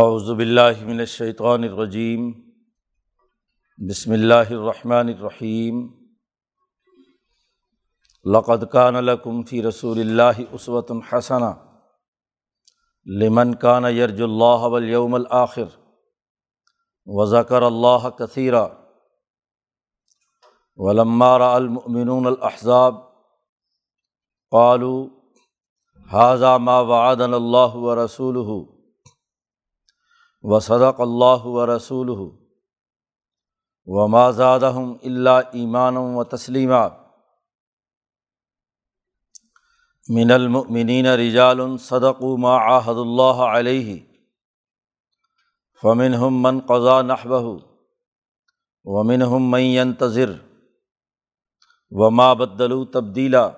اعوذ باللہ من الشیطان الرجیم، بسم اللہ الرحمن الرحیم۔ لقد کان لکم فی رسول اللہ عصوۃ الحسنہ لمن کان یرج اللہ والیوم الآخر وذکر اللہ کثیرہ ولما را المؤمنون الاحزاب قالوا، هذا ما وعدنا اللہ و رسول و صدق اللہ و رسول و مازادہم اللہ ایمان و تسلیمہ من المؤمنین رجال صدق ما عاہد اللہ علیہ فمن ہم من قضا نحبہ ومن ہم من ينتظر وما بدلو تبدیلا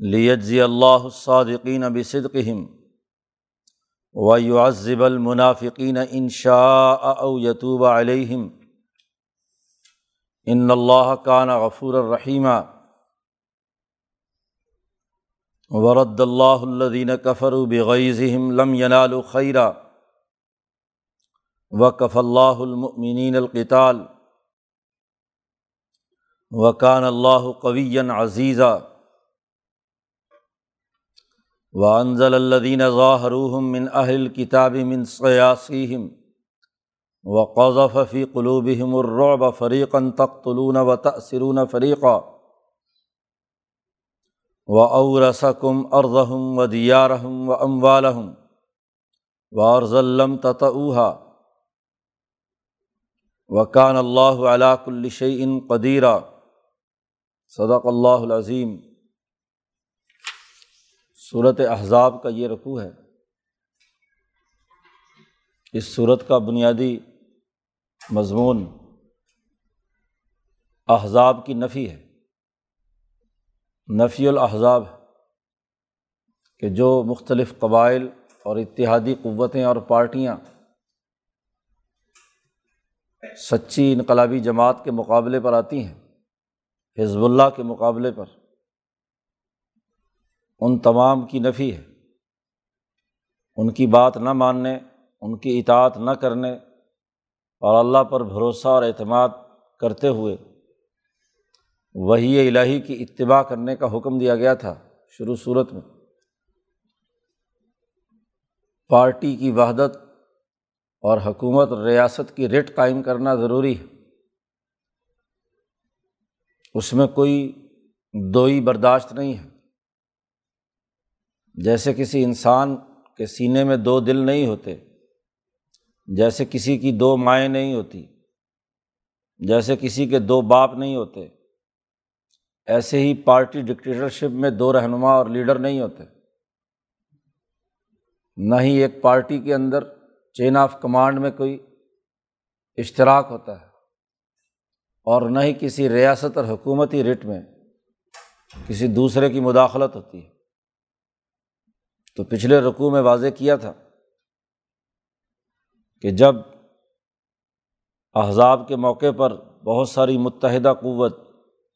لیجزی اللہ الصادقین بصدقہم و یعذب المنافقین انشاء او یتوب علیہم ان اللہ کان غفور الرحیمہ ورد اللہ الدین کفر بغیظہم لم ینال خیرہ وکف اللہ المؤمنین القتال وکان اللہ قوی عزیزہ وانزل الدین ظاہروہم من اہل کتاب من سیاسیم و قذف فی قلوبہم الرعب فریقاً تقتلون و تأثرون فریقہ و اورسکم ارضہم و دیارہم و اموالہم و ارضلم تتعوہا وکان اللہ علاء الشعین قدیرہ صدق اللہ العظیم صورت احزاب کا یہ رقوع ہے۔ اس صورت کا بنیادی مضمون احزاب کی نفی ہے۔ نفی الحضاب ہے کہ جو مختلف قبائل اور اتحادی قوتیں اور پارٹیاں سچی انقلابی جماعت کے مقابلے پر آتی ہیں، حزب اللہ کے مقابلے پر۔ ان تمام کی نفی ہے۔ ان کی بات نہ ماننے، ان کی اطاعت نہ کرنے اور اللہ پر بھروسہ اور اعتماد کرتے ہوئے وہی الہی کی اتباع کرنے کا حکم دیا گیا تھا شروع صورت میں۔ پارٹی کی وحدت اور حکومت ریاست کی ریٹ قائم کرنا ضروری ہے۔ اس میں کوئی دوئی برداشت نہیں ہے۔ جیسے کسی انسان کے سینے میں دو دل نہیں ہوتے، جیسے کسی کی دو مائیں نہیں ہوتی، جیسے کسی کے دو باپ نہیں ہوتے، ایسے ہی پارٹی ڈکٹیٹرشپ میں دو رہنما اور لیڈر نہیں ہوتے۔ نہ ہی ایک پارٹی کے اندر چین آف کمانڈ میں کوئی اشتراک ہوتا ہے، اور نہ ہی کسی ریاست اور حکومتی رٹ میں کسی دوسرے کی مداخلت ہوتی ہے۔ تو پچھلے رقوع میں واضح کیا تھا کہ جب احزاب کے موقع پر بہت ساری متحدہ قوت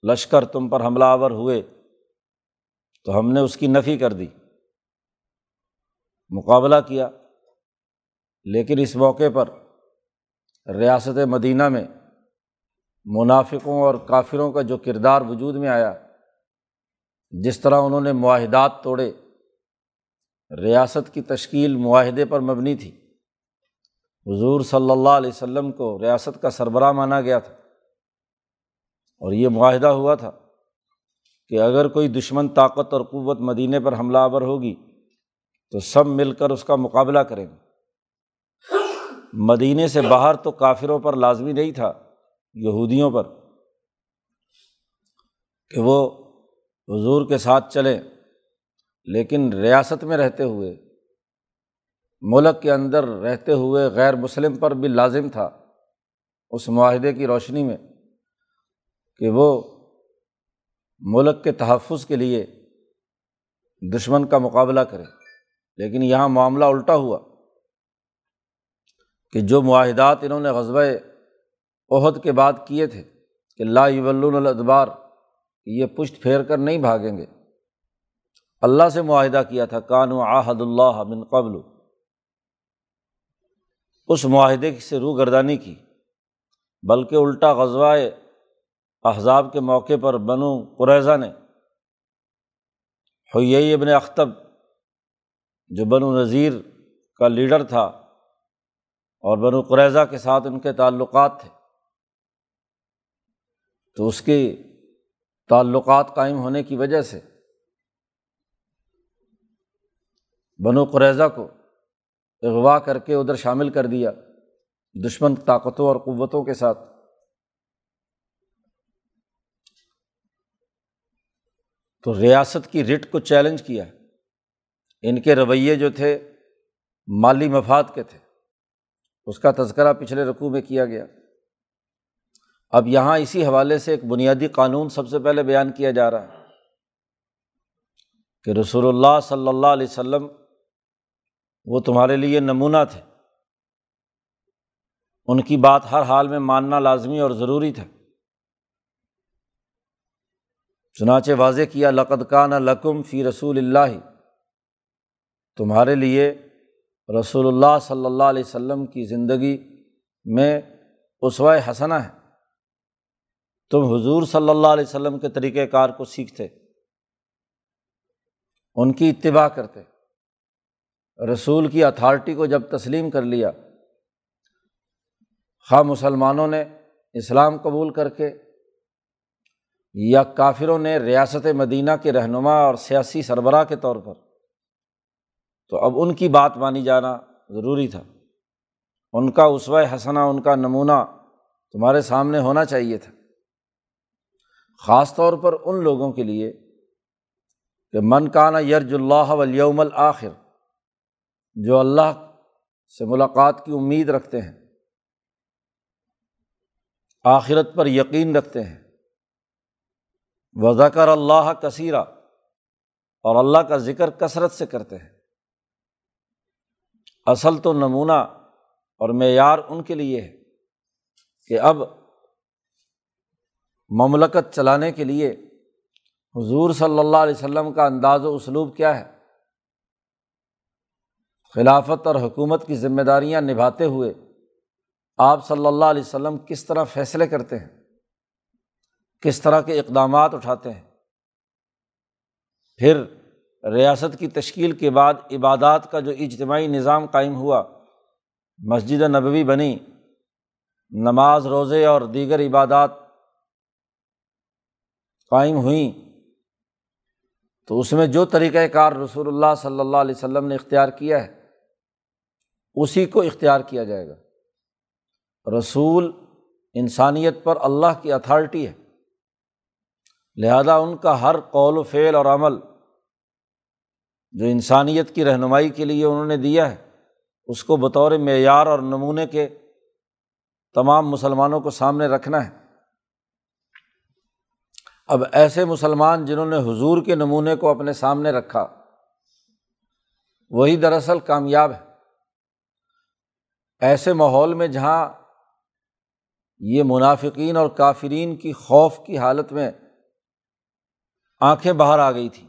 لشکر تم پر حملہ آور ہوئے تو ہم نے اس کی نفی کر دی، مقابلہ کیا، لیکن اس موقع پر ریاست مدینہ میں منافقوں اور کافروں کا جو کردار وجود میں آیا، جس طرح انہوں نے معاہدات توڑے ریاست کی تشکیل معاہدے پر مبنی تھی۔ حضور صلی اللہ علیہ وسلم کو ریاست کا سربراہ مانا گیا تھا۔ اور یہ معاہدہ ہوا تھا کہ اگر کوئی دشمن طاقت اور قوت مدینے پر حملہ آور ہوگی تو سب مل کر اس کا مقابلہ کریں گے۔ مدینے سے باہر تو کافروں پر لازمی نہیں تھا، یہودیوں پر۔ کہ وہ حضور کے ساتھ چلیں۔ لیکن ریاست میں رہتے ہوئے، ملک کے اندر رہتے ہوئے غیر مسلم پر بھی لازم تھا اس معاہدے کی روشنی میں کہ وہ ملک کے تحفظ کے لیے دشمن کا مقابلہ کرے۔ لیکن یہاں معاملہ الٹا ہوا کہ جو معاہدات انہوں نے غزبۂ عہد کے بعد کیے تھے کہ لا الادبار، یہ پشت پھیر کر نہیں بھاگیں گے۔ اللہ سے معاہدہ کیا تھا کان و آحد اللہ من قبل۔ اس معاہدے سے روگردانی کی، بلکہ الٹا غزوہ احزاب کے موقع پر بنو قریضہ نے۔ ہوئی ابن اختب، جو بنو نذیر کا لیڈر تھا اور بنو قریضہ کے ساتھ ان کے تعلقات تھے۔ تو اس کے تعلقات قائم ہونے کی وجہ سے بنو قریضہ کو اغوا کر کے ادھر شامل کر دیا، دشمن طاقتوں اور قوتوں کے ساتھ۔ تو ریاست کی رٹ کو چیلنج کیا۔ ان کے رویے جو تھے، مالی مفاد کے تھے۔ اس کا تذکرہ پچھلے رقوع میں کیا گیا۔ اب یہاں اسی حوالے سے ایک بنیادی قانون سب سے پہلے بیان کیا جا رہا ہے کہ رسول اللہ صلی اللہ علیہ وسلم وہ تمہارے لیے نمونہ تھے۔ ان کی بات ہر حال میں ماننا لازمی اور ضروری تھا چنانچہ واضح کیا، لقد کا نہ لقم فی رسول اللہ، تمہارے لیے رسول اللہ صلی اللہ علیہ وسلم کی زندگی میں اسوائے حسنا ہے۔ تم حضور صلی اللہ علیہ وسلم کے طریقۂ کار کو سیکھتے، ان کی اتباع کرتے۔ رسول کی اتھارٹی کو جب تسلیم کر لیا، خواہ مسلمانوں نے اسلام قبول کر کے یا کافروں نے ریاست مدینہ کے رہنما اور سیاسی سربراہ کے طور پر، تو اب ان کی بات مانی جانا ضروری تھا۔ ان کا اسوۂ حسنا ان کا نمونہ تمہارے سامنے ہونا چاہیے تھا۔ خاص طور پر ان لوگوں کے لیے کہ من کانا یرج اللہ ولیوم الآخر جو اللہ سے ملاقات کی امید رکھتے ہیں، آخرت پر یقین رکھتے ہیں۔ وزکر اللہ کثیرہ اور اللہ کا ذکر کثرت سے کرتے ہیں۔ اصل تو نمونہ اور معیار ان کے لیے ہے کہ اب مملکت چلانے کے لیے حضور صلی اللہ علیہ وسلم کا انداز و اسلوب کیا ہے۔ خلافت اور حکومت کی ذمہ داریاں نبھاتے ہوئے آپ صلی اللہ علیہ وسلم کس طرح فیصلے کرتے ہیں؟ کس طرح کے اقدامات اٹھاتے ہیں؟ پھر ریاست کی تشکیل کے بعد عبادات کا جو اجتماعی نظام قائم ہوا، مسجد نبوی بنی، نماز، روزے اور دیگر عبادات قائم ہوئیں، تو اس میں جو طریقۂ کار رسول اللہ صلی اللہ علیہ وسلم نے اختیار کیا ہے اسی کو اختیار کیا جائے گا۔ رسول انسانیت پر اللہ کی اتھارٹی ہے۔ لہذا ان کا ہر قول و فعل اور عمل جو انسانیت کی رہنمائی کے لیے انہوں نے دیا ہے، اس کو بطور معیار اور نمونے کے تمام مسلمانوں کو سامنے رکھنا ہے۔ اب ایسے مسلمان جنہوں نے حضور کے نمونے کو اپنے سامنے رکھا، وہی دراصل کامیاب ہے۔ ایسے ماحول میں جہاں یہ منافقین اور کافرین کی خوف کی حالت میں آنکھیں باہر آ گئی تھیں،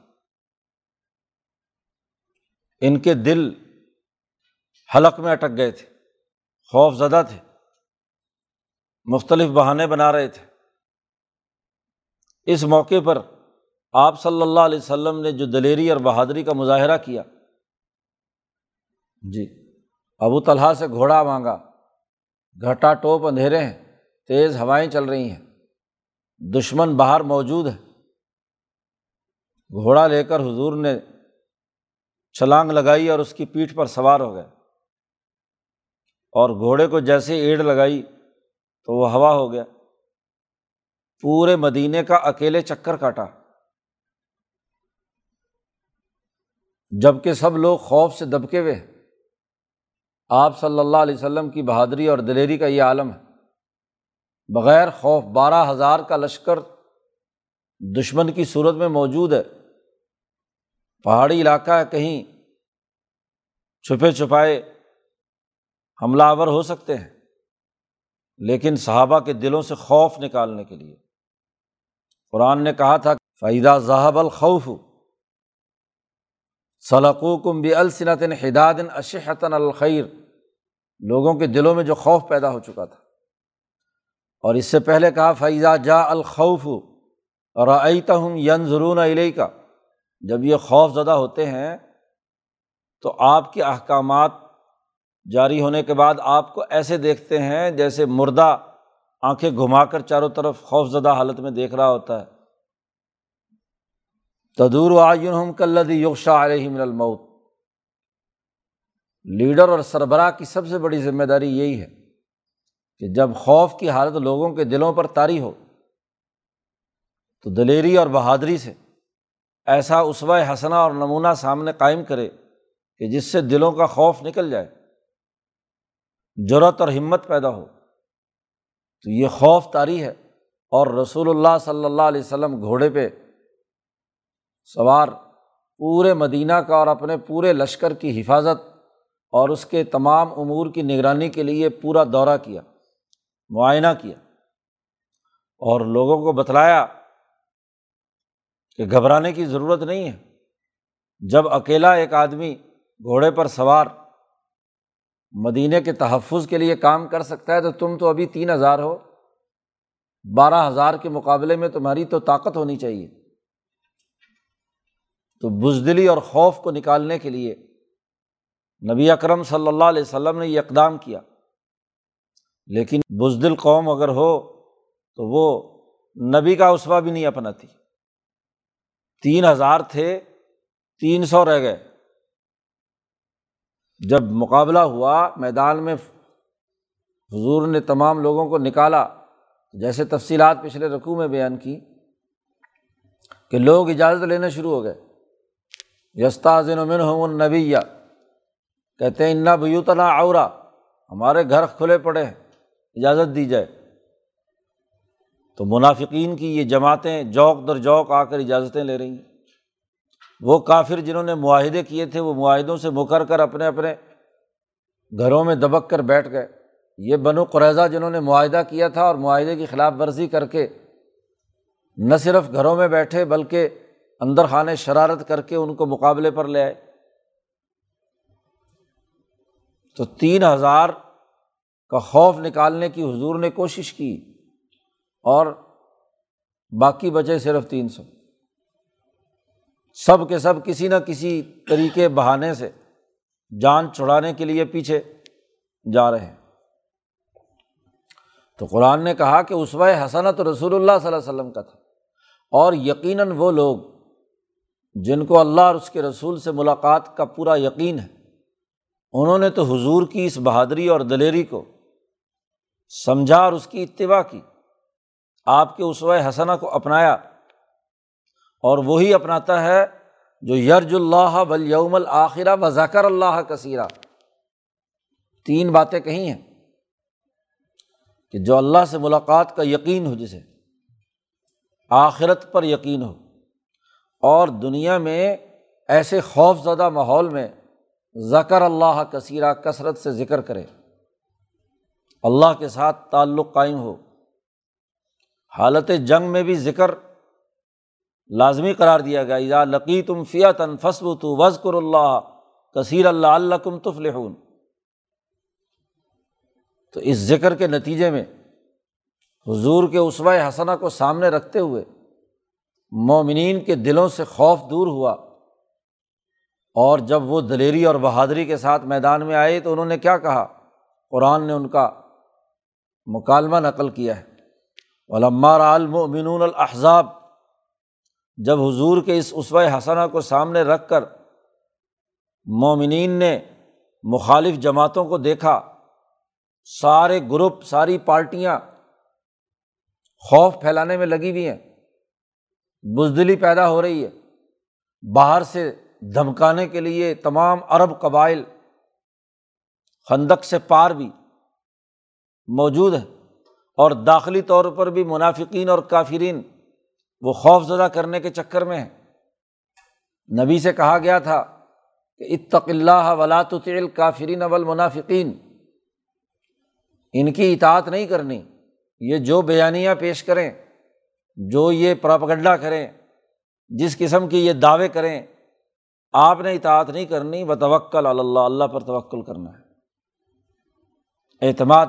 ان کے دل حلق میں اٹک گئے تھے، خوف زدہ تھے، مختلف بہانے بنا رہے تھے۔ اس موقع پر آپ صلی اللہ علیہ وسلم نے جو دلیری اور بہادری کا مظاہرہ کیا۔ جی۔ ابو طلحہ سے گھوڑا مانگا۔ گھٹا ٹوپ اندھیرے ہیں، تیز ہوائیں چل رہی ہیں۔ دشمن باہر موجود ہے۔ گھوڑا لے کر حضور نے چھلانگ لگائی اور اس کی پیٹھ پر سوار ہو گئے۔ اور گھوڑے کو جیسے ایڑ لگائی تو وہ ہوا ہو گیا۔ پورے مدینے کا اکیلے چکر کاٹا۔ جبکہ سب لوگ خوف سے دبکے ہوئے آپ صلی اللہ علیہ وسلم کی بہادری اور دلیری کا یہ عالم ہے۔ بغیر خوف بارہ ہزار کا لشکر دشمن کی صورت میں موجود ہے۔ پہاڑی علاقہ ہے، کہیں چھپے چھپائے حملہ آور ہو سکتے ہیں، لیکن صحابہ کے دلوں سے خوف نکالنے کے لیے۔ قرآن نے کہا تھا فعدہ ذہب الخوف سلقو کم بھی الصنت حداد اشحتن الخیر لوگوں کے دلوں میں جو خوف پیدا ہو چکا تھا۔ اور اس سے پہلے کہا فیضا جا الخوف اور ہوں ین ضرون علیہ کا جب یہ خوف زدہ ہوتے ہیں، تو آپ کے احکامات جاری ہونے کے بعد آپ کو ایسے دیکھتے ہیں جیسے مردہ آنکھیں گھما کر چاروں طرف خوف زدہ حالت میں دیکھ رہا ہوتا ہے۔ تدور آئین کلدی یوشا علیہ من المعود لیڈر اور سربراہ کی سب سے بڑی ذمہ داری یہی ہے کہ جب خوف کی حالت لوگوں کے دلوں پر طاری ہو، تو دلیری اور بہادری سے ایسا اسوہ حسنا اور نمونہ سامنے قائم کرے کہ جس سے دلوں کا خوف نکل جائے جرت اور ہمت پیدا ہو۔ تو یہ خوف طاری ہے اور رسول اللہ صلی اللہ علیہ وسلم گھوڑے پہ سوار پورے مدینہ کا اور اپنے پورے لشکر کی حفاظت اور اس کے تمام امور کی نگرانی کے لیے پورا دورہ کیا، معائنہ کیا اور لوگوں کو بتلایا کہ گھبرانے کی ضرورت نہیں ہے۔ جب اکیلا ایک آدمی گھوڑے پر سوار مدینے کے تحفظ کے لیے کام کر سکتا ہے تو تم تو ابھی تین ہزار ہو، بارہ ہزار کے مقابلے میں تمہاری تو طاقت ہونی چاہیے۔ تو بزدلی اور خوف کو نکالنے کے لیے نبی اکرم صلی اللہ علیہ وسلم نے یہ اقدام کیا۔ لیکن بزدل قوم اگر ہو تو وہ نبی کا اسوا بھی نہیں اپناتی تین ہزار تھے، تین سو رہ گئے۔ جب مقابلہ ہوا، میدان میں حضور نے تمام لوگوں کو نکالا۔ جیسے تفصیلات پچھلے رقوع میں بیان کی کہ لوگ اجازت لینے شروع ہو گئے۔ یستاذن امن ہوں کہتے ہیں انا بیوتنا اورا ہمارے گھر کھلے پڑے ہیں، اجازت دی جائے۔ تو منافقین کی یہ جماعتیں جوک در جوک آ کر اجازتیں لے رہی ہیں۔ وہ کافر جنہوں نے معاہدے کیے تھے، وہ معاہدوں سے مکر کر اپنے اپنے گھروں میں دبک کر بیٹھ گئے۔ یہ بنو قریضہ جنہوں نے معاہدہ کیا تھا اور معاہدے کی خلاف ورزی کر کے نہ صرف گھروں میں بیٹھے بلکہ اندر خانے شرارت کر کے ان کو مقابلے پر لے آئے۔ تو تین ہزار کا خوف نکالنے کی حضور نے کوشش کی اور باقی بچے صرف تین سو۔ سب کے سب کسی نہ کسی طریقے بہانے سے جان چھڑانے کے لیے پیچھے جا رہے ہیں۔ تو قرآن نے کہا کہ اس حسنت رسول اللہ صلی اللہ علیہ وسلم کا تھا اور یقیناً وہ لوگ جن کو اللہ اور اس کے رسول سے ملاقات کا پورا یقین ہے، انہوں نے تو حضور کی اس بہادری اور دلیری کو سمجھا اور اس کی اتباع کی۔ آپ کے اسوۂ حسنہ کو اپنایا اور وہی اپناتا ہے جو یرج اللہ بل یوم الآخرہ و ذکر اللہ کثیرہ تین باتیں کہی ہیں کہ جو اللہ سے ملاقات کا یقین ہو، جسے آخرت پر یقین ہو۔ اور دنیا میں ایسے خوف زدہ ماحول میں ذکر اللہ کثیرہ کثرت سے ذکر کرے۔ اللہ کے ساتھ تعلق قائم ہو۔ حالت جنگ میں بھی ذکر لازمی قرار دیا گیا۔ یا لقی تم فیات فصب تو وزقر اللہ کثیر اللہ اللہ کم تفلحون۔ تو اس ذکر کے نتیجے میں حضور کے اسوائے حسنہ کو سامنے رکھتے ہوئے مومنین کے دلوں سے خوف دور ہوا۔ اور جب وہ دلیری اور بہادری کے ساتھ میدان میں آئے تو انہوں نے کیا کہا؟ قرآن نے ان کا مکالمہ نقل کیا ہے۔ علمار عالمن الحضاب جب حضور کے اس اسوۂ حسنہ کو سامنے رکھ کر مومنین نے مخالف جماعتوں کو دیکھا، سارے گروپ، ساری پارٹیاں خوف پھیلانے میں لگی ہوئی ہیں۔ بزدلی پیدا ہو رہی ہے۔ باہر سے دھمکانے کے لیے تمام عرب قبائل خندق سے پار بھی موجود ہیں اور داخلی طور پر بھی منافقین اور کافرین وہ خوف زدہ کرنے کے چکر میں ہیں۔ نبی سے کہا گیا تھا کہ اتق اللہ ولاۃ کافرین اول منافقین ان کی اطاعت نہیں کرنی، یہ جو بیانیاں پیش کریں جو یہ پراپگنڈا کریں، جس قسم کی یہ دعوے کریں، آپ نے اطاعت نہیں کرنی و توکل اللہ اللہ پر توکل کرنا ہے۔ اعتماد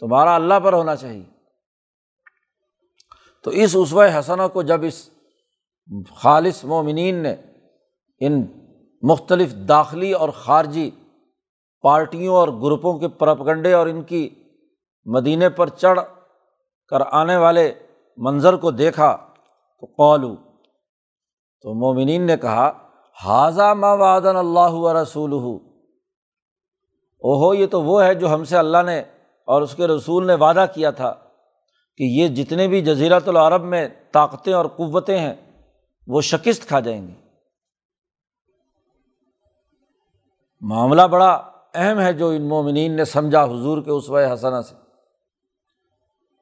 تمہارا اللہ پر ہونا چاہیے۔ تو اس عصو حسنہ کو جب اس خالص مومنین نے ان مختلف داخلی اور خارجی پارٹیوں اور گروپوں کے پرپگنڈے اور ان کی مدینے پر چڑھ کر آنے والے منظر کو دیکھا تو قولو تو مومنین نے کہا حاضہ ما وعدن اللہ و رسول او ہو یہ تو وہ ہے جو ہم سے اللہ نے اور اس کے رسول نے وعدہ کیا تھا کہ یہ جتنے بھی جزیرت العرب میں طاقتیں اور قوتیں ہیں، وہ شکست کھا جائیں گی۔ معاملہ بڑا اہم ہے جو ان مومنین نے سمجھا حضور کے اس حسنہ سے۔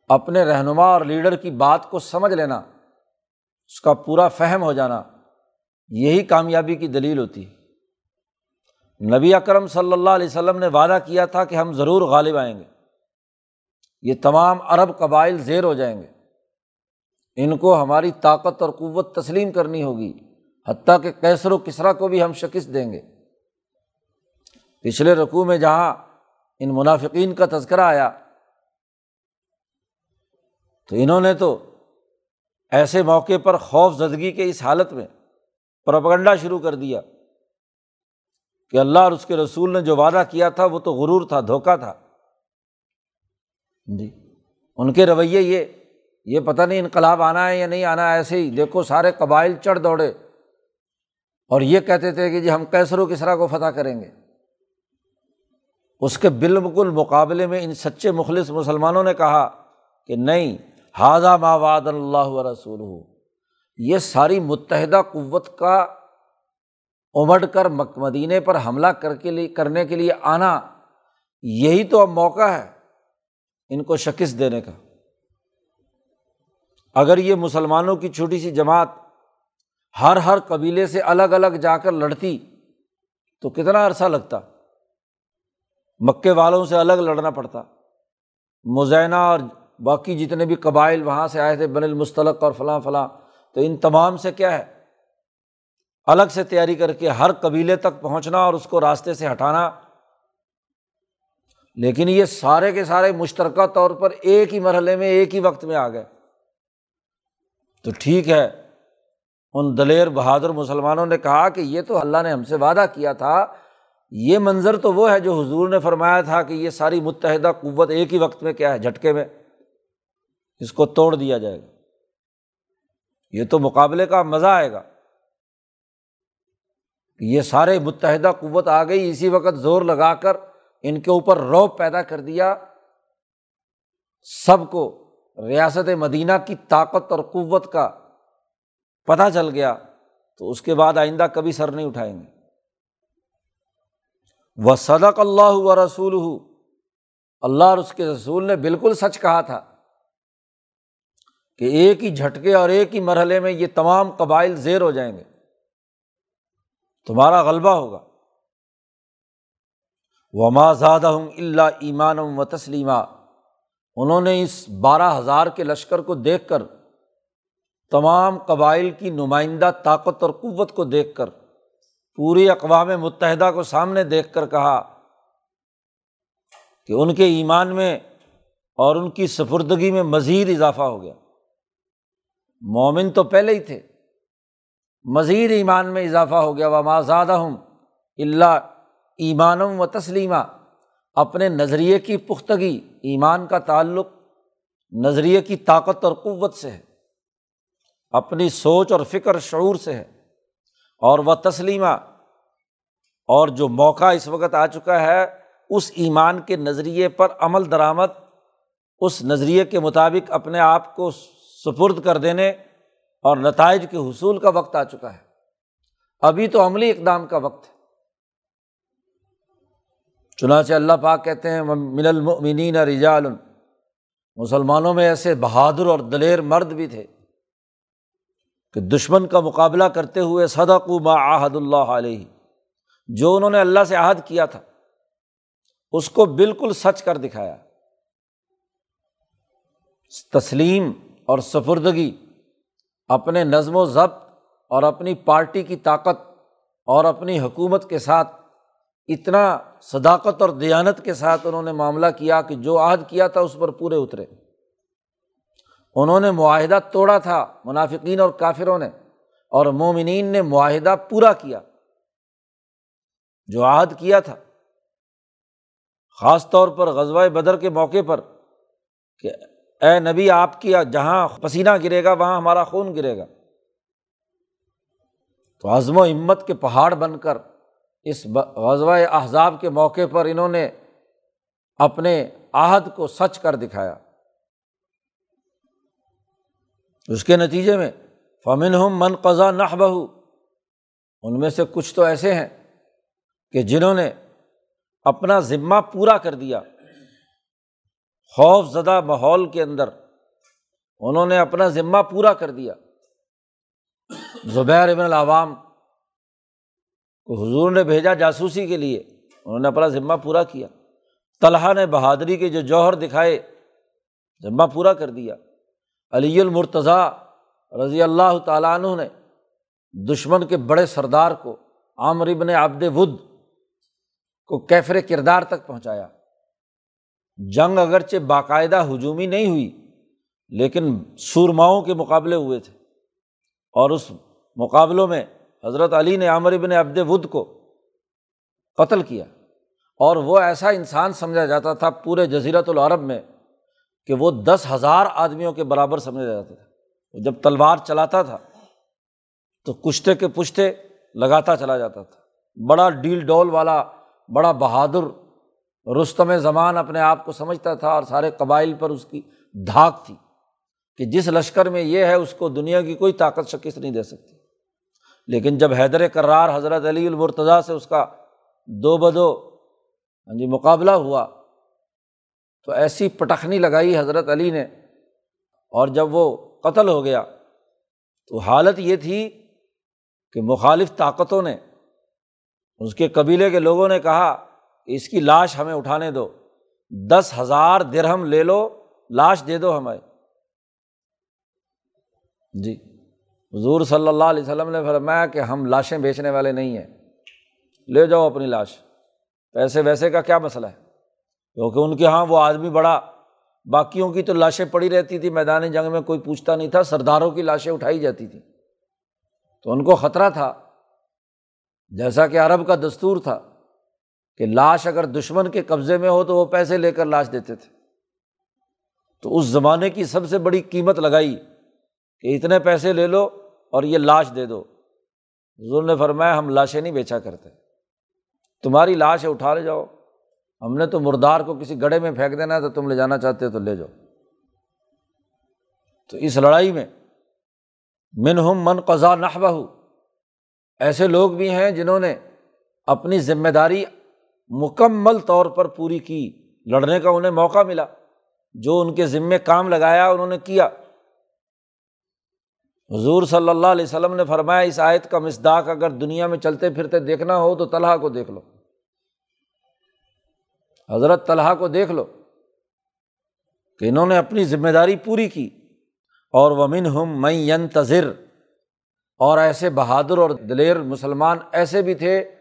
اپنے رہنما اور لیڈر کی بات کو سمجھ لینا، اس کا پورا فہم ہو جانا، یہی کامیابی کی دلیل ہوتی۔ ہے نبی اکرم صلی اللہ علیہ وسلم نے وعدہ کیا تھا کہ ہم ضرور غالب آئیں گے۔ یہ تمام عرب قبائل زیر ہو جائیں گے۔ ان کو ہماری طاقت اور قوت تسلیم کرنی ہوگی، حتیٰ کہ کیسر و کسرا کو بھی ہم شکست دیں گے۔ پچھلے رقوع میں جہاں ان منافقین کا تذکرہ آیا تو انہوں نے تو ایسے موقع پر خوف زدگی کے اس حالت میں پرپگنڈا شروع کر دیا کہ اللہ اور اس کے رسول نے جو وعدہ کیا تھا وہ تو غرور تھا دھوکا تھا۔ جی ان کے رویے یہ یہ پتہ نہیں انقلاب آنا ہے یا نہیں آنا ہے ایسے ہی دیکھو سارے قبائل چڑھ دوڑے۔ اور یہ کہتے تھے کہ جی ہم کیسر و کسرا کو فتح کریں گے۔ اس کے بالکل مقابلے میں ان سچے مخلص مسلمانوں نے کہا کہ نہیں ہاضا ماواد اللہ و رسول ہو یہ ساری متحدہ قوت کا امڑ کر مک مدینے پر حملہ کر کے لیے کرنے کے لیے آنا، یہی تو اب موقع ہے ان کو شکست دینے کا۔ اگر یہ مسلمانوں کی چھوٹی سی جماعت ہر ہر قبیلے سے الگ الگ جا کر لڑتی، تو کتنا عرصہ لگتا؟ مکے والوں سے الگ لڑنا پڑتا۔ مزینہ اور باقی جتنے بھی قبائل وہاں سے آئے تھے بن المستلق اور فلاں فلاں، تو ان تمام سے کیا ہے؟ الگ سے تیاری کر کے ہر قبیلے تک پہنچنا اور اس کو راستے سے ہٹانا۔ لیکن یہ سارے کے سارے مشترکہ طور پر ایک ہی مرحلے میں، ایک ہی وقت میں آ گئے۔ تو ٹھیک ہے، ان دلیر بہادر مسلمانوں نے کہا کہ یہ تو اللہ نے ہم سے وعدہ کیا تھا۔ یہ منظر تو وہ ہے جو حضور نے فرمایا تھا کہ یہ ساری متحدہ قوت ایک ہی وقت میں کیا ہے؟ جھٹکے میں۔ اس کو توڑ دیا جائے گا۔ یہ تو مقابلے کا مزہ آئے گا۔ یہ سارے متحدہ قوت آ گئی، اسی وقت زور لگا کر ان کے اوپر روب پیدا کر دیا۔ سب کو ریاست مدینہ کی طاقت اور قوت کا پتہ چل گیا، تو اس کے بعد آئندہ کبھی سر نہیں اٹھائیں گے۔ وہ صدق اللہ و رسول اللہ اور اس کے رسول نے بالکل سچ کہا تھا۔ کہ ایک ہی جھٹکے اور ایک ہی مرحلے میں یہ تمام قبائل زیر ہو جائیں گے۔ تمہارا غلبہ ہوگا۔ وما زادہ اللہ ایمان و تسلیمہ انہوں نے اس بارہ ہزار کے لشکر کو دیکھ کر، تمام قبائل کی نمائندہ طاقت اور قوت کو دیکھ کر، پوری اقوام متحدہ کو سامنے دیکھ کر کہا کہ ان کے ایمان میں اور ان کی سفردگی میں مزید اضافہ ہو گیا۔ مومن تو پہلے ہی تھے۔ مزید ایمان میں اضافہ ہو گیا، وما زیادہ ہوں اللہ ایمانم و تسلیمہ اپنے نظریے کی پختگی ایمان کا تعلق، نظریے کی طاقت اور قوت سے ہے۔ اپنی سوچ اور فکر شعور سے ہے۔ اور وہ تسلیمہ اور جو موقع اس وقت آ چکا ہے، اس ایمان کے نظریے پر عمل درآمد، اس نظریے کے مطابق اپنے آپ کو سپرد کر دینے اور نتائج کے حصول کا وقت آ چکا ہے۔ ابھی تو عملی اقدام کا وقت ہے۔ چنانچہ اللہ پاک کہتے ہیں من المؤمنین رجال مسلمانوں میں ایسے بہادر اور دلیر مرد بھی تھے کہ دشمن کا مقابلہ کرتے ہوئے صدق ما عہد اللہ علیہ، جو انہوں نے اللہ سے عہد کیا تھا۔ اس کو بالکل سچ کر دکھایا۔ تسلیم اور سفردگی، اپنے نظم و ضبط اور اپنی پارٹی کی طاقت اور اپنی حکومت کے ساتھ، اتنا صداقت اور دیانت کے ساتھ انہوں نے معاملہ کیا کہ جو عہد کیا تھا اس پر پورے اترے۔ انہوں نے معاہدہ توڑا تھا منافقین اور کافروں نے، اور مومنین نے معاہدہ پورا کیا۔ جو عہد کیا تھا، خاص طور پر غزوہ بدر کے موقع پر کہ اے نبی، آپ کی جہاں پسینہ گرے گا، وہاں ہمارا خون گرے گا۔ تو عزم و ہمت کے پہاڑ بن کر اس غزوہ احزاب کے موقع پر انہوں نے اپنے عہد کو سچ کر دکھایا۔ اس کے نتیجے میں فمن ہم من قزا نہ بہو ان میں سے کچھ تو ایسے ہیں کہ جنہوں نے اپنا ذمہ پورا کر دیا۔ خوف زدہ ماحول کے اندر انہوں نے اپنا ذمہ پورا کر دیا۔ زبیر ابن العوام کو حضور نے بھیجا جاسوسی کے لیے۔ انہوں نے اپنا ذمہ پورا کیا۔ طلحہ نے بہادری کے جو جوہر دکھائے، ذمہ پورا کر دیا۔ علی المرتضیٰ رضی اللہ تعالیٰ عنہ نے دشمن کے بڑے سردار کو عامر ابن عبد ود کو کیفر کردار تک پہنچایا۔ جنگ اگرچہ باقاعدہ ہجومی نہیں ہوئی، لیکن سورماؤں کے مقابلے ہوئے تھے۔ اور اس مقابلوں میں حضرت علی نے عامر ابن عبد ود کو قتل کیا۔ اور وہ ایسا انسان سمجھا جاتا تھا پورے جزیرت العرب میں کہ وہ دس ہزار آدمیوں کے برابر سمجھا جاتا تھا۔ جب تلوار چلاتا تھا تو کشتے کے پشتے لگاتا چلا جاتا تھا۔ بڑا ڈیل ڈول والا، بڑا بہادر رستم زمان اپنے آپ کو سمجھتا تھا اور سارے قبائل پر اس کی دھاک تھی کہ جس لشکر میں یہ ہے، اس کو دنیا کی کوئی طاقت شکست نہیں دے سکتی۔ لیکن جب حیدر کرار حضرت علی المرتضیٰ سے اس کا دو بدو ہاں جی مقابلہ ہوا، تو ایسی پٹخنی لگائی حضرت علی نے اور جب وہ قتل ہو گیا، تو حالت یہ تھی کہ مخالف طاقتوں نے، اس کے قبیلے کے لوگوں نے کہا اس کی لاش ہمیں اٹھانے دو۔ دس ہزار درہم لے لو، لاش دے دو ہمیں۔ جی حضور صلی اللہ علیہ وسلم نے فرمایا کہ ہم لاشیں بیچنے والے نہیں ہیں۔ لے جاؤ اپنی لاش۔ پیسے ویسے کا کیا مسئلہ ہے؟ کیونکہ ان کے یہاں وہ آدمی بڑا، باقیوں کی تو لاشیں پڑی رہتی تھی، میدان جنگ میں کوئی پوچھتا نہیں تھا، سرداروں کی لاشیں اٹھائی جاتی تھیں۔ تو ان کو خطرہ تھا۔ جیسا کہ عرب کا دستور تھا۔ کہ لاش اگر دشمن کے قبضے میں ہو تو وہ پیسے لے کر لاش دیتے تھے۔ تو اس زمانے کی سب سے بڑی قیمت لگائی کہ اتنے پیسے لے لو اور یہ لاش دے دو۔ حضور نے فرمایا، ہم لاشیں نہیں بیچا کرتے۔ تمہاری لاش ہے اٹھا لے جاؤ۔ ہم نے تو مردار کو کسی گڑھے میں پھینک دینا ہے تو تم لے جانا چاہتے ہو تو لے جاؤ۔ تو اس لڑائی میں من ہم من قزا نہ بہ ایسے لوگ بھی ہیں جنہوں نے اپنی ذمہ داری مکمل طور پر پوری کی، لڑنے کا انہیں موقع ملا، جو ان کے ذمے کام لگایا، انہوں نے کیا۔ حضور صلی اللہ علیہ وسلم نے فرمایا، اس آیت کا مزداق اگر دنیا میں چلتے پھرتے دیکھنا ہو تو طلحہ کو دیکھ لو۔ حضرت طلحہ کو دیکھ لو کہ انہوں نے اپنی ذمہ داری پوری کی۔ اور ومن ہم میں ینتظر، اور ایسے بہادر اور دلیر مسلمان ایسے بھی تھے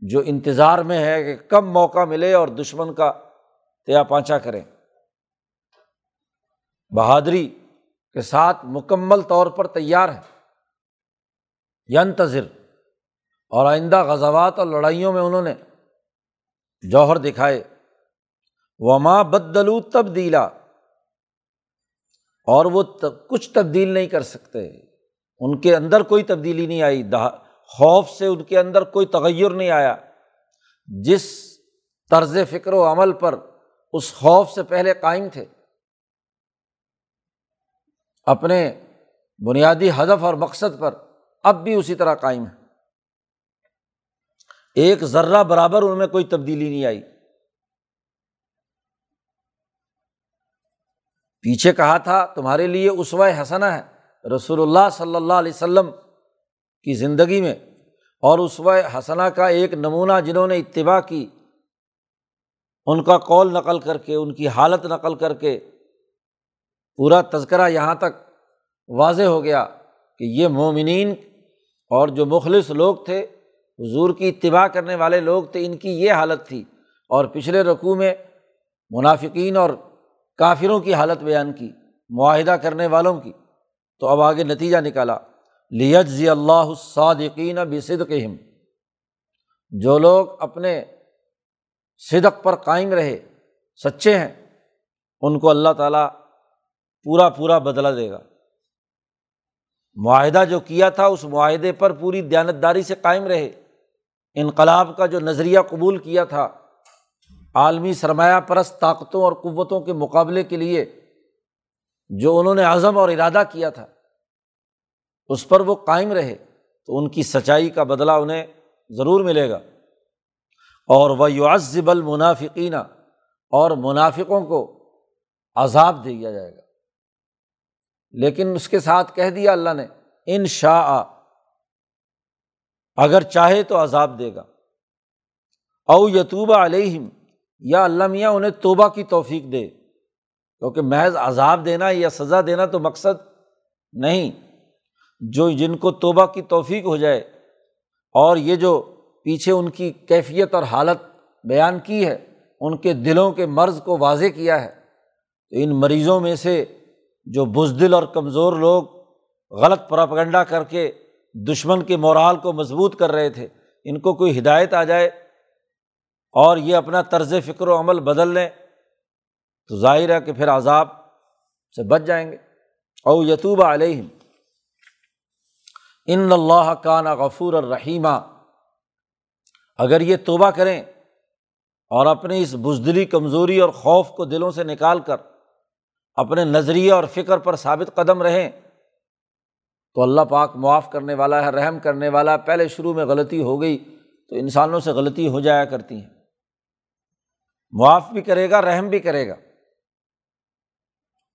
جو انتظار میں ہے کہ کب موقع ملے اور دشمن کا تیا پانچا کریں۔ بہادری کے ساتھ مکمل طور پر تیار ہے۔ ینتظر۔ اور آئندہ غزوات اور لڑائیوں میں انہوں نے جوہر دکھائے۔ وما بدلو تبدیلا اور وہ کچھ تبدیل نہیں کر سکتے۔ ان کے اندر کوئی تبدیلی نہیں آئی۔ خوف سے ان کے اندر کوئی تغیر نہیں آیا۔ جس طرز فکر و عمل پر اس خوف سے پہلے قائم تھے۔ اپنے بنیادی ہدف اور مقصد پر اب بھی اسی طرح قائم ہے ایک ذرہ برابر ان میں کوئی تبدیلی نہیں آئی۔ پیچھے کہا تھا، تمہارے لیے اسوہ حسنا ہے۔ رسول اللہ صلی اللہ علیہ وسلم کی زندگی میں۔ اور اسوہ حسنا کا ایک نمونہ جنہوں نے اتباع کی، ان کا کال نقل کر کے، ان کی حالت نقل کر کے پورا تذکرہ یہاں تک واضح ہو گیا کہ یہ مومنین اور جو مخلص لوگ تھے، حضور کی اتباع کرنے والے لوگ تھے، ان کی یہ حالت تھی۔ اور پچھلے رقوع میں منافقین اور کافروں کی حالت بیان کی، معاہدہ کرنے والوں کی۔ تو اب آگے نتیجہ نکالا۔ لیت ضی اللہ صادقین بصدقہم۔ جو لوگ اپنے صدق پر قائم رہے، سچے ہیں، ان کو اللہ تعالیٰ پورا پورا بدلا دے گا۔ معاہدہ جو کیا تھا، اس معاہدے پر پوری دیانتداری سے قائم رہے۔ انقلاب کا جو نظریہ قبول کیا تھا، عالمی سرمایہ پرست طاقتوں اور قوتوں کے مقابلے کے لیے جو انہوں نے عزم اور ارادہ کیا تھا۔ اس پر وہ قائم رہے تو ان کی سچائی کا بدلہ انہیں ضرور ملے گا۔ اور وہ یعزب المنافقین اور منافقوں کو عذاب دیا جائے گا۔ لیکن اس کے ساتھ کہہ دیا اللہ نے ان شاء اگر چاہے تو عذاب دے گا۔ او یتوبہ علیہم، یا اللہ میاں، انہیں توبہ کی توفیق دے۔ کیونکہ محض عذاب دینا یا سزا دینا تو مقصد نہیں۔ جو جن کو توبہ کی توفیق ہو جائے اور یہ جو پیچھے ان کی کیفیت اور حالت بیان کی ہے، ان کے دلوں کے مرض کو واضح کیا ہے، تو ان مریضوں میں سے جو بزدل اور کمزور لوگ غلط پراپگنڈا کر کے دشمن کے مورال کو مضبوط کر رہے تھے، ان کو کوئی ہدایت آ جائے اور یہ اپنا طرز فکر و عمل بدل لیں، تو ظاہر ہے کہ پھر عذاب سے بچ جائیں گے۔ او یتوبہ علیہم۔ ان اللہ کا نا غفور الرحیمہ اگر یہ توبہ کریں اور اپنی اس بزدلی، کمزوری اور خوف کو دلوں سے نکال کر اپنے نظریے اور فکر پر ثابت قدم رہیں، تو اللہ پاک معاف کرنے والا ہے، رحم کرنے والا ہے۔ پہلے شروع میں غلطی ہو گئی تو انسانوں سے غلطی ہو جایا کرتی ہیں۔ معاف بھی کرے گا، رحم بھی کرے گا۔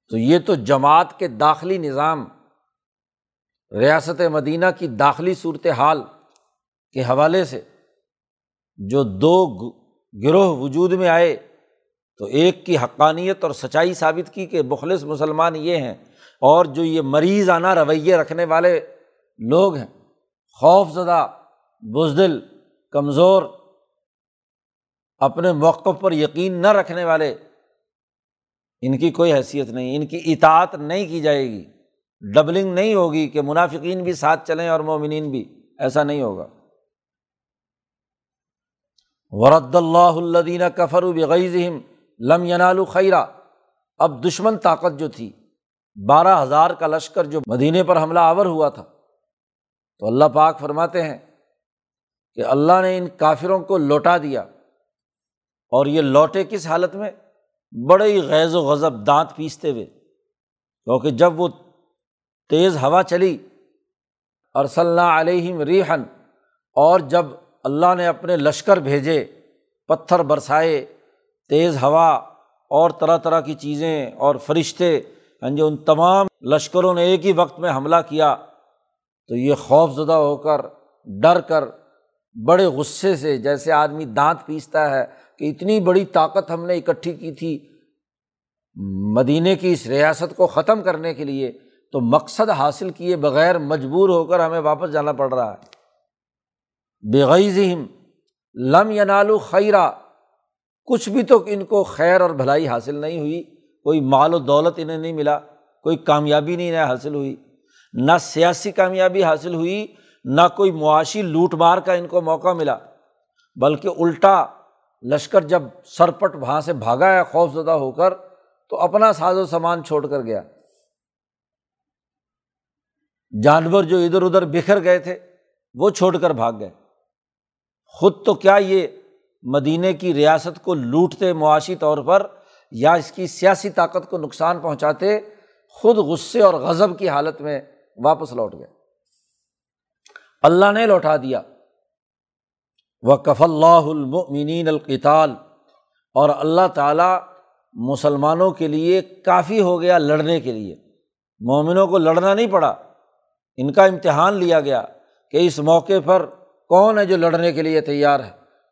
تو یہ تو جماعت کے داخلی نظام ریاست مدینہ کی داخلی صورت حال کے حوالے سے جو دو گروہ وجود میں آئے، تو ایک کی حقانیت اور سچائی ثابت کی کہ مخلص مسلمان یہ ہیں اور جو یہ مریض آنا رویے رکھنے والے لوگ ہیں خوف زدہ بزدل، کمزور، اپنے موقف پر یقین نہ رکھنے والے، ان کی کوئی حیثیت نہیں، ان کی اطاعت نہیں کی جائے گی۔ ڈبلنگ نہیں ہوگی کہ منافقین بھی ساتھ چلیں اور مومنین بھی، ایسا نہیں ہوگا۔ ورد اللہ الدین کفر بغیظہم لم ینال خیرہ اب دشمن طاقت جو تھی، بارہ ہزار کا لشکر جو مدینے پر حملہ آور ہوا تھا۔ تو اللہ پاک فرماتے ہیں کہ اللہ نے ان کافروں کو لوٹا دیا۔ اور یہ لوٹے کس حالت میں؟ بڑے ہی غیض و غضب دانت پیستے ہوئے۔ کیونکہ جب وہ تیز ہوا چلی۔ اور صلی اللہ علیہم ریحن اور جب اللہ نے اپنے لشکر بھیجے، پتھر برسائے، تیز ہوا، اور طرح طرح کی چیزیں اور فرشتے ہاں جی ان تمام لشکروں نے ایک ہی وقت میں حملہ کیا، تو یہ خوف زدہ ہو کر، ڈر کر، بڑے غصے سے جیسے آدمی دانت پیستا ہے کہ اتنی بڑی طاقت ہم نے اکٹھی کی تھی۔ مدینے کی اس ریاست کو ختم کرنے کے لیے تو مقصد حاصل کیے بغیر مجبور ہو کر ہمیں واپس جانا پڑ رہا ہے۔ بےغیزم لم ینالو خیرہ کچھ بھی تو ان کو خیر اور بھلائی حاصل نہیں ہوئی، کوئی مال و دولت انہیں نہیں ملا، کوئی کامیابی نہیں انہیں حاصل ہوئی۔ نہ سیاسی کامیابی حاصل ہوئی، نہ کوئی معاشی لوٹ مار کا ان کو موقع ملا، بلکہ الٹا لشکر جب سرپٹ وہاں سے بھاگا ہے خوف زدہ ہو کر تو اپنا ساز و سامان چھوڑ کر گیا۔ جانور جو ادھر ادھر بکھر گئے تھے، وہ چھوڑ کر بھاگ گئے۔ خود تو کیا یہ مدینے کی ریاست کو لوٹتے معاشی طور پر یا اس کی سیاسی طاقت کو نقصان پہنچاتے، خود غصے اور غضب کی حالت میں واپس لوٹ گئے۔ اللہ نے لوٹا دیا۔ وہ کف اللہ المنین القطال اور اللہ تعالیٰ مسلمانوں کے لیے کافی ہو گیا لڑنے کے لیے۔ مومنوں کو لڑنا نہیں پڑا۔ ان کا امتحان لیا گیا کہ اس موقع پر کون ہے جو لڑنے کے لیے تیار ہے؟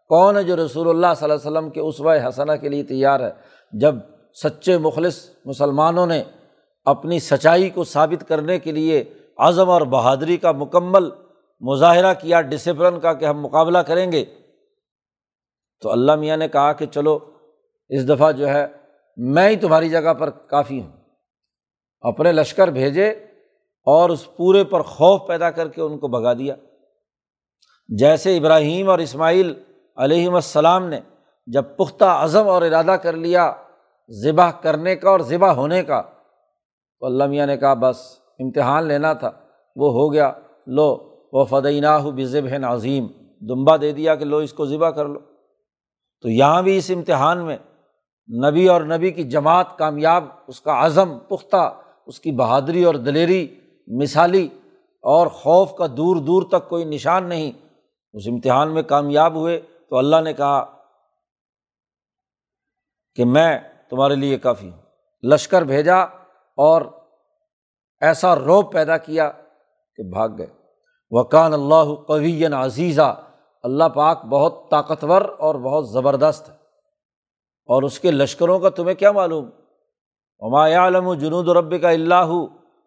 کون ہے جو رسول اللہ صلی اللہ علیہ وسلم کے اسوۂ حسنہ کے لیے تیار ہے؟ جب سچے مخلص مسلمانوں نے اپنی سچائی کو ثابت کرنے کے لیے عزم اور بہادری کا مکمل مظاہرہ کیا ڈسپلن کا کہ ہم مقابلہ کریں گے، تو اللہ میاں نے کہا کہ چلو، اس دفعہ جو ہے میں ہی تمہاری جگہ پر کافی ہوں۔ اپنے لشکر بھیجے اور اس پورے پر خوف پیدا کر کے ان کو بھگا دیا۔ جیسے ابراہیم اور اسماعیل علیہم السلام نے جب پختہ عزم اور ارادہ کر لیا ذبح کرنے کا اور ذبح ہونے کا، تو اللہ میاں نے کہا، بس، امتحان لینا تھا، وہ ہو گیا۔ لو وہ فدینہ بذب عظیم۔ دمبا دے دیا کہ لو، اس کو ذبح کر لو۔ تو یہاں بھی اس امتحان میں نبی اور نبی کی جماعت کامیاب، اس کا عزم، پختہ، اس کی بہادری اور دلیری مثالی اور خوف کا دور دور تک کوئی نشان نہیں۔ اس امتحان میں کامیاب ہوئے تو اللہ نے کہا کہ میں تمہارے لیے کافی ہوں۔ لشکر بھیجا اور ایسا روب پیدا کیا کہ بھاگ گئے۔ وکان اللہ قوی عزیزہ اللہ پاک بہت طاقتور اور بہت زبردست ہے۔ اور اس کے لشکروں کا تمہیں کیا معلوم؟ عما عالم و جنود و رب کا اللہ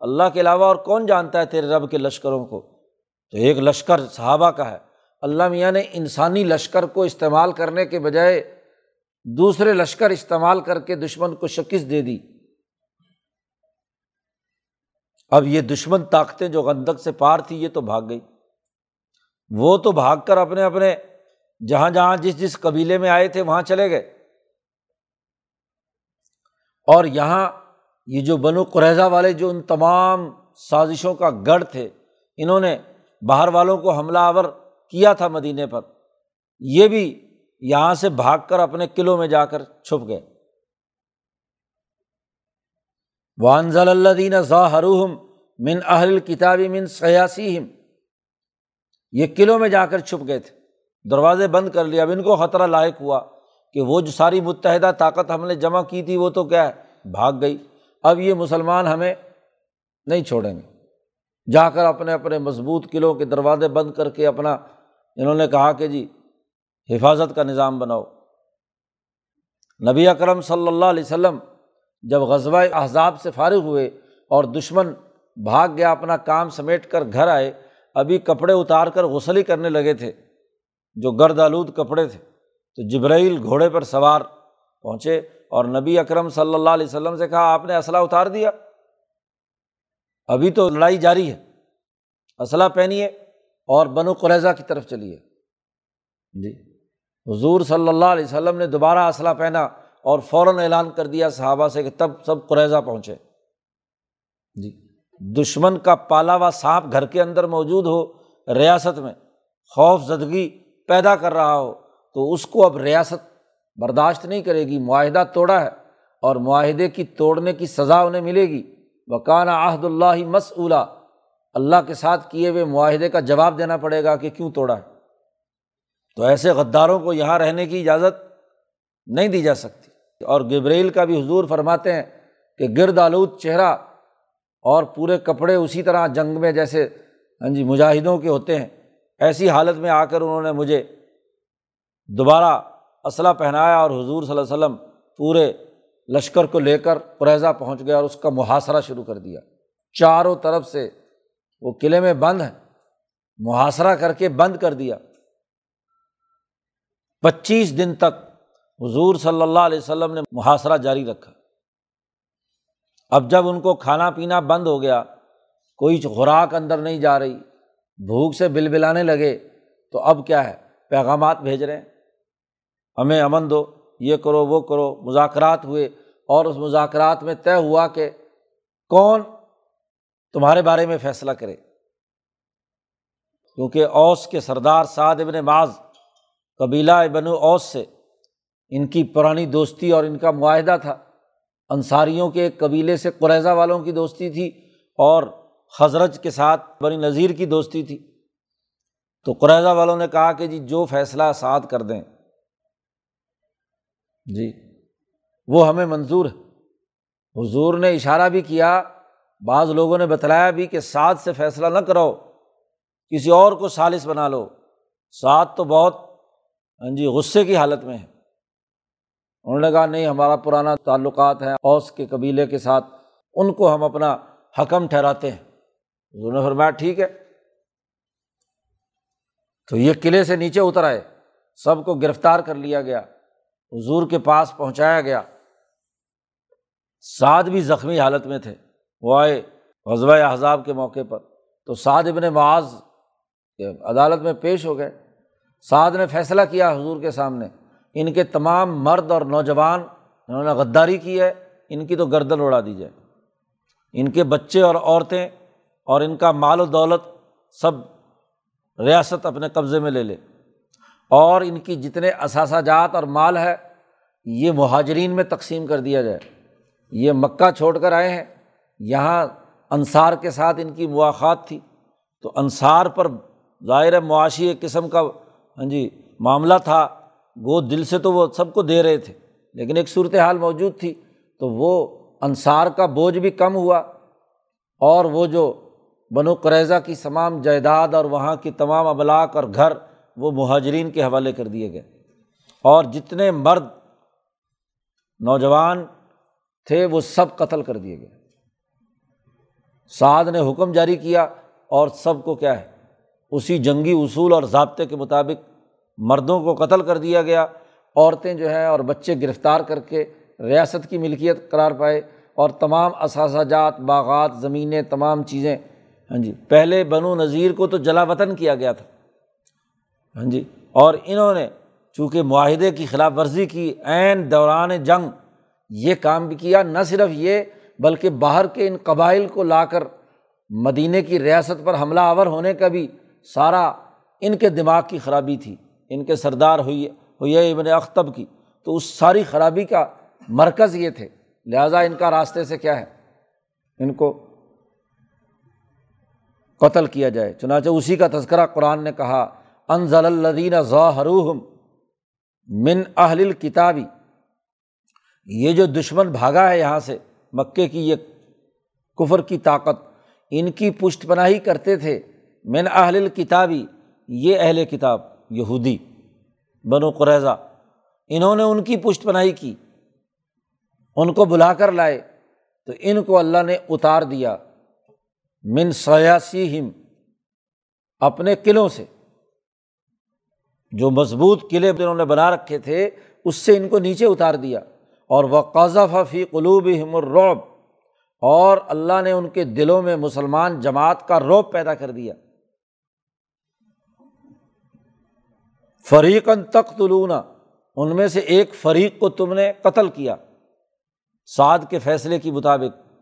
اللہ کے علاوہ اور کون جانتا ہے تیرے رب کے لشکروں کو؟ تو ایک لشکر صحابہ کا ہے۔ اللہ میاں نے انسانی لشکر کو استعمال کرنے کے بجائے دوسرے لشکر استعمال کر کے دشمن کو شکست دے دی۔ اب یہ دشمن طاقتیں جو گندک سے پار تھی، یہ تو بھاگ گئی۔ وہ تو بھاگ کر اپنے اپنے جہاں جہاں جس جس قبیلے میں آئے تھے، وہاں چلے گئے۔ اور یہاں یہ جو بنو قریضہ والے جو ان تمام سازشوں کا گڑھ تھے، انہوں نے باہر والوں کو حملہ آور کیا تھا مدینے پر، یہ بھی یہاں سے بھاگ کر اپنے قلعوں میں جا کر چھپ گئے۔ وانزل اللہ دین ظاہرحم من اہل کتابی من سیاسی یہ قلعوں میں جا کر چھپ گئے تھے۔ دروازے بند کر لیا اب ان کو خطرہ لاحق ہوا کہ وہ جو ساری متحدہ طاقت ہم نے جمع کی تھی، وہ تو کیا ہے، بھاگ گئی۔ اب یہ مسلمان ہمیں نہیں چھوڑیں گے۔ جا کر اپنے اپنے مضبوط قلعوں کے دروازے بند کر کے اپنا، انہوں نے کہا کہ جی حفاظت کا نظام بناؤ۔ نبی اکرم صلی اللہ علیہ وسلم جب غزبۂ احزاب سے فارغ ہوئے اور دشمن بھاگ گیا، اپنا کام سمیٹ کر گھر آئے، ابھی کپڑے اتار کر غسلی کرنے لگے تھے، جو گرد آلود کپڑے تھے۔ تو جبرائیل گھوڑے پر سوار پہنچے۔ اور نبی اکرم صلی اللہ علیہ وسلم سے کہا، آپ نے اسلحہ اتار دیا۔ ابھی تو لڑائی جاری ہے۔ اسلحہ پہنیے اور بنو قریضہ کی طرف چلیے جی۔ حضور صلی اللہ علیہ وسلم نے دوبارہ اسلحہ پہنا اور فوراً اعلان کر دیا صحابہ سے کہ تب سب قریضہ پہنچے۔ جی۔ دشمن کا پالا ہوا سانپ گھر کے اندر موجود ہو، ریاست میں خوف زدگی پیدا کر رہا ہو، تو اس کو اب ریاست برداشت نہیں کرے گی، معاہدہ توڑا ہے اور معاہدے کی توڑنے کی سزا انہیں ملے گی۔ وکانہ عہد اللہ مسعلا اللہ کے ساتھ کیے ہوئے معاہدے کا جواب دینا پڑے گا کہ کیوں توڑا ہے۔ تو ایسے غداروں کو یہاں رہنے کی اجازت نہیں دی جا سکتی۔ اور گبریل کا بھی حضور فرماتے ہیں کہ گرد آلود چہرہ اور پورے کپڑے اسی طرح جنگ میں جیسے ہاں جی مجاہدوں کے ہوتے ہیں۔ ایسی حالت میں آ کر انہوں نے مجھے دوبارہ اسلحہ پہنایا اور حضور صلی اللہ علیہ وسلم پورے لشکر کو لے کر قریضہ پہنچ گیا اور اس کا محاصرہ شروع کر دیا۔ چاروں طرف سے وہ قلعے میں بند ہے محاصرہ کر کے بند کر دیا۔ پچیس دن تک حضور صلی اللہ علیہ وسلم نے محاصرہ جاری رکھا۔ اب جب ان کو کھانا پینا بند ہو گیا، کوئی خوراک اندر نہیں جا رہی، بھوک سے بل بلانے لگے، تو اب کیا ہے؟ پیغامات بھیج رہے ہیں۔ ہمیں امن دو، یہ کرو، وہ کرو، مذاکرات ہوئے اور اس مذاکرات میں طے ہوا کہ کون تمہارے بارے میں فیصلہ کرے۔ کیونکہ اوس کے سردار سعد ابن معاذ، قبیلہ ابن اوس سے ان کی پرانی دوستی اور ان کا معاہدہ تھا۔ انصاریوں کے ایک قبیلے سے قریضہ والوں کی دوستی تھی اور حضرت کے ساتھ بنی نذیر کی دوستی تھی۔ تو قریضہ والوں نے کہا کہ جی جو فیصلہ سعد کر دیں جی۔ وہ ہمیں منظور ہے۔ حضور نے اشارہ بھی کیا، بعض لوگوں نے بتلایا بھی کہ سعد سے فیصلہ نہ کرو کسی اور کو سالس بنا لو۔ سعد تو بہت ہاں جی غصے کی حالت میں ہے۔ انہوں نے کہا، نہیں، ہمارا پرانا تعلقات ہے اوس کے قبیلے کے ساتھ، ان کو ہم اپنا حکم ٹھہراتے ہیں۔ حضور نے فرمایا، ٹھیک ہے۔ تو یہ قلعے سے نیچے اتر آئے، سب کو گرفتار کر لیا گیا۔ حضور کے پاس پہنچایا گیا۔ سعد بھی زخمی حالت میں تھے۔ وہ آئے غزوہ احزاب کے موقع پر۔ تو سعد ابن معاذ عدالت میں پیش ہو گئے۔ سعد نے فیصلہ کیا حضور کے سامنے۔ ان کے تمام مرد اور نوجوان، انہوں نے غداری کی ہے، ان کی تو گردن اڑا دی جائے۔ ان کے بچے اور عورتیں اور ان کا مال و دولت سب ریاست اپنے قبضے میں لے لے۔ اور ان کی جتنے اثاثہ جات اور مال ہے، یہ مہاجرین میں تقسیم کر دیا جائے۔ یہ مکہ چھوڑ کر آئے ہیں۔ یہاں انصار کے ساتھ ان کی مواقعات تھی۔ تو انصار پر ظاہر معاشی ایک قسم کا ہاں جی معاملہ تھا۔ وہ دل سے تو وہ سب کو دے رہے تھے، لیکن ایک صورت حال موجود تھی۔ تو وہ انصار کا بوجھ بھی کم ہوا۔ اور وہ جو بنو قریضہ کی تمام جائیداد اور وہاں کی تمام ابلاک اور گھر وہ مہاجرین کے حوالے کر دیے گئے۔ اور جتنے مرد نوجوان تھے وہ سب قتل کر دیے گئے۔ سعد نے حکم جاری کیا اور سب کو کیا ہے، اسی جنگی اصول اور ضابطے کے مطابق مردوں کو قتل کر دیا گیا۔ عورتیں جو ہیں اور بچے گرفتار کر کے ریاست کی ملکیت قرار پائے اور تمام اثاثہ جات باغات، زمینیں، تمام چیزیں۔ ہاں جی پہلے بنو نذیر کو تو جلا وطن کیا گیا تھا۔ ہاں جی اور انہوں نے چونکہ معاہدے کی خلاف ورزی کی عین دوران جنگ یہ کام بھی کیا، نہ صرف یہ، بلکہ باہر کے ان قبائل کو لا کر مدینہ کی ریاست پر حملہ آور ہونے کا بھی سارا ان کے دماغ کی خرابی تھی۔ ان کے سردار ہوئی ہوئی ابن اختب کی۔ تو اس ساری خرابی کا مرکز یہ تھے۔ لہٰذا ان کا راستے سے کیا ہے؟ ان کو قتل کیا جائے۔ چنانچہ اسی کا تذکرہ قرآن نے کہا انضل الدین ظاہروہم من اہل کتابی یہ جو دشمن بھاگا ہے یہاں سے، مکے کی یہ کفر کی طاقت، ان کی پشت پناہی کرتے تھے من اہل کتابی یہ اہل کتاب، یہودی بن و قریضہ انہوں نے ان کی پشت پناہی کی، ان کو بلا کر لائے، تو ان کو اللہ نے اتار دیا۔ من سیاسی ہم اپنے قلعوں سے۔ جو مضبوط قلعے انہوں نے بنا رکھے تھے، اس سے ان کو نیچے اتار دیا۔ اور وہ قذف فی قلوب الرعب، اور اللہ نے ان کے دلوں میں مسلمان جماعت کا روب پیدا کر دیا۔ فریقن تخت ان میں سے ایک فریق کو تم نے قتل کیا۔ سعد کے فیصلے کے مطابق،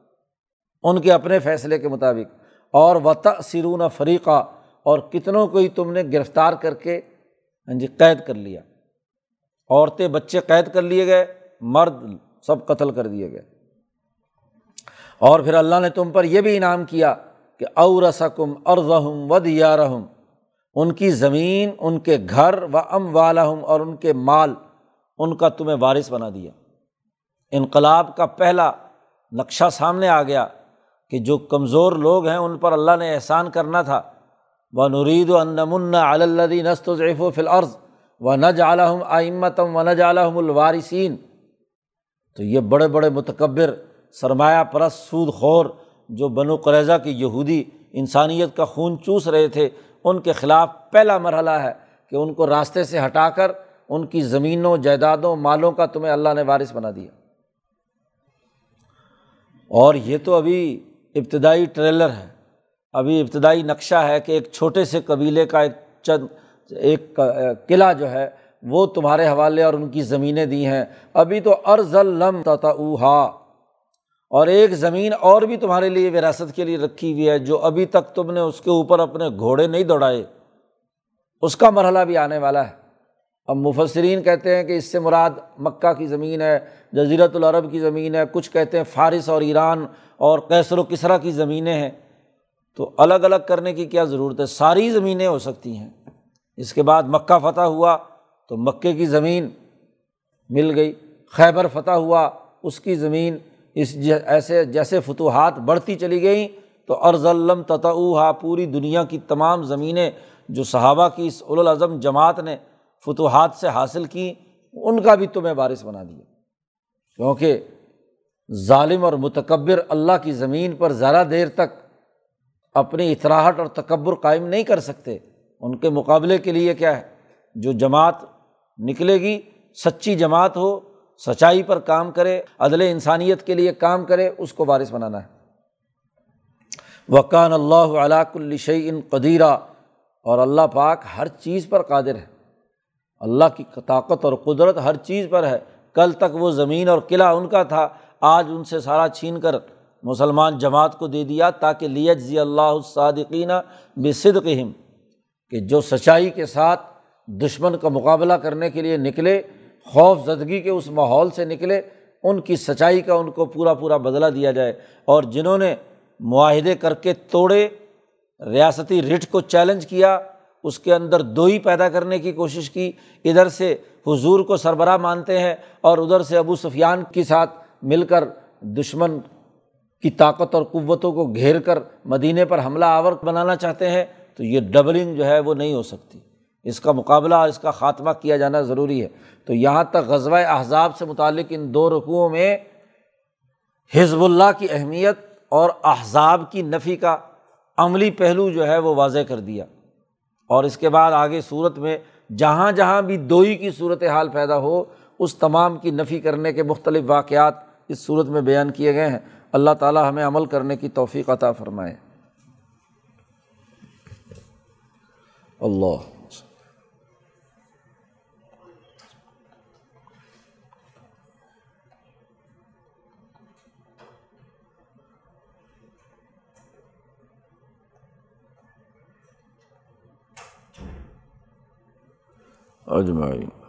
ان کے اپنے فیصلے کے مطابق۔ اور وط سرون فریقہ اور کتنوں کو ہی تم نے گرفتار کر کے ہاں جی قید کر لیا۔ عورتیں بچے قید کر لیے گئے، مرد سب قتل کر دیے گئے۔ اور پھر اللہ نے تم پر یہ بھی انعام کیا کہ اور رسکم ارزہم و رحم ان کی زمین، ان کے گھر و ام والم اور ان کے مال، ان کا تمہیں وارث بنا دیا۔ انقلاب کا پہلا نقشہ سامنے آ گیا کہ جو کمزور لوگ ہیں، ان پر اللہ نے احسان کرنا تھا۔ و نرید و انمن علدی نست و ضعیف و فلعرض و نج عالم آئمتم و نج عالم الوارثین تو یہ بڑے بڑے متکبر، سرمایہ پرس سود خور جو بن و قریضہ کی یہودی انسانیت کا خون چوس رہے تھے، ان کے خلاف پہلا مرحلہ ہے کہ ان کو راستے سے ہٹا کر ان کی زمینوں، جائیدادوں، مالوں کا تمہیں اللہ نے وارث بنا دیا۔ اور یہ تو ابھی ابتدائی ٹریلر ہے۔ ابھی ابتدائی نقشہ ہے کہ ایک چھوٹے سے قبیلے کا ایک چند، ایک، قلعہ جو ہے، وہ تمہارے حوالے اور ان کی زمینیں دی ہیں۔ ابھی تو ارض الم اوہا اور ایک زمین اور بھی تمہارے لیے وراثت کے لیے رکھی ہوئی ہے، جو ابھی تک تم نے اس کے اوپر اپنے گھوڑے نہیں دوڑائے۔ اس کا مرحلہ بھی آنے والا ہے۔ اب مفسرین کہتے ہیں کہ اس سے مراد مکہ کی زمین ہے جزیرت العرب کی زمین ہے، کچھ کہتے ہیں فارس اور ایران اور کیسر و کسرا کی زمینیں ہیں۔ تو الگ الگ کرنے کی کیا ضرورت ہے؟ ساری زمینیں ہو سکتی ہیں۔ اس کے بعد مکہ فتح ہوا تو مکے کی زمین مل گئی۔ خیبر فتح ہوا، اس کی زمین اس ایسے جیسے فتوحات بڑھتی چلی گئیں تو ارض علم تتعا پوری دنیا کی تمام زمینیں جو صحابہ کی اس الاظم جماعت نے فتوحات سے حاصل کیں، ان کا بھی تمہیں بارش بنا دیا۔ کیونکہ ظالم اور متکبر اللہ کی زمین پر ذرا دیر تک اپنی اطراہٹ اور تکبر قائم نہیں کر سکتے۔ ان کے مقابلے کے لیے کیا ہے؟ جو جماعت نکلے گی، سچی جماعت ہو، سچائی پر کام کرے، عدل انسانیت کے لیے کام کرے، اس کو وارث بنانا ہے۔ وقان اللہ علاق الشعی ان قدیرہ اور اللہ پاک ہر چیز پر قادر ہے۔ اللہ کی طاقت اور قدرت ہر چیز پر ہے۔ کل تک وہ زمین اور قلعہ ان کا تھا، آج ان سے سارا چھین کر مسلمان جماعت کو دے دیا تاکہ لیت ضی اللہ الصادقینہ بے کہ جو سچائی کے ساتھ دشمن کا مقابلہ کرنے کے لیے نکلے، خوف زدگی کے اس ماحول سے نکلے، ان کی سچائی کا ان کو پورا پورا بدلہ دیا جائے۔ اور جنہوں نے معاہدے کر کے توڑے، ریاستی رٹ کو چیلنج کیا، اس کے اندر دوئی پیدا کرنے کی کوشش کی۔ ادھر سے حضور کو سربراہ مانتے ہیں اور ادھر سے ابو سفیان کے ساتھ مل کر دشمن کی طاقت اور قوتوں کو گھیر کر مدینے پر حملہ آور بنانا چاہتے ہیں، تو یہ ڈبلنگ جو ہے وہ نہیں ہو سکتی۔ اس کا مقابلہ اس کا خاتمہ کیا جانا ضروری ہے۔ تو یہاں تک غزوہ احزاب سے متعلق ان دو رقوؤں میں حزب اللہ کی اہمیت اور احزاب کی نفی کا عملی پہلو جو ہے وہ واضح کر دیا۔ اور اس کے بعد آگے صورت میں جہاں جہاں بھی دوئی کی صورت حال پیدا ہو، اس تمام کی نفی کرنے کے مختلف واقعات اس صورت میں بیان کیے گئے ہیں۔ اللہ تعالیٰ ہمیں عمل کرنے کی توفیق عطا فرمائے۔ اللہ۔ اجمعین۔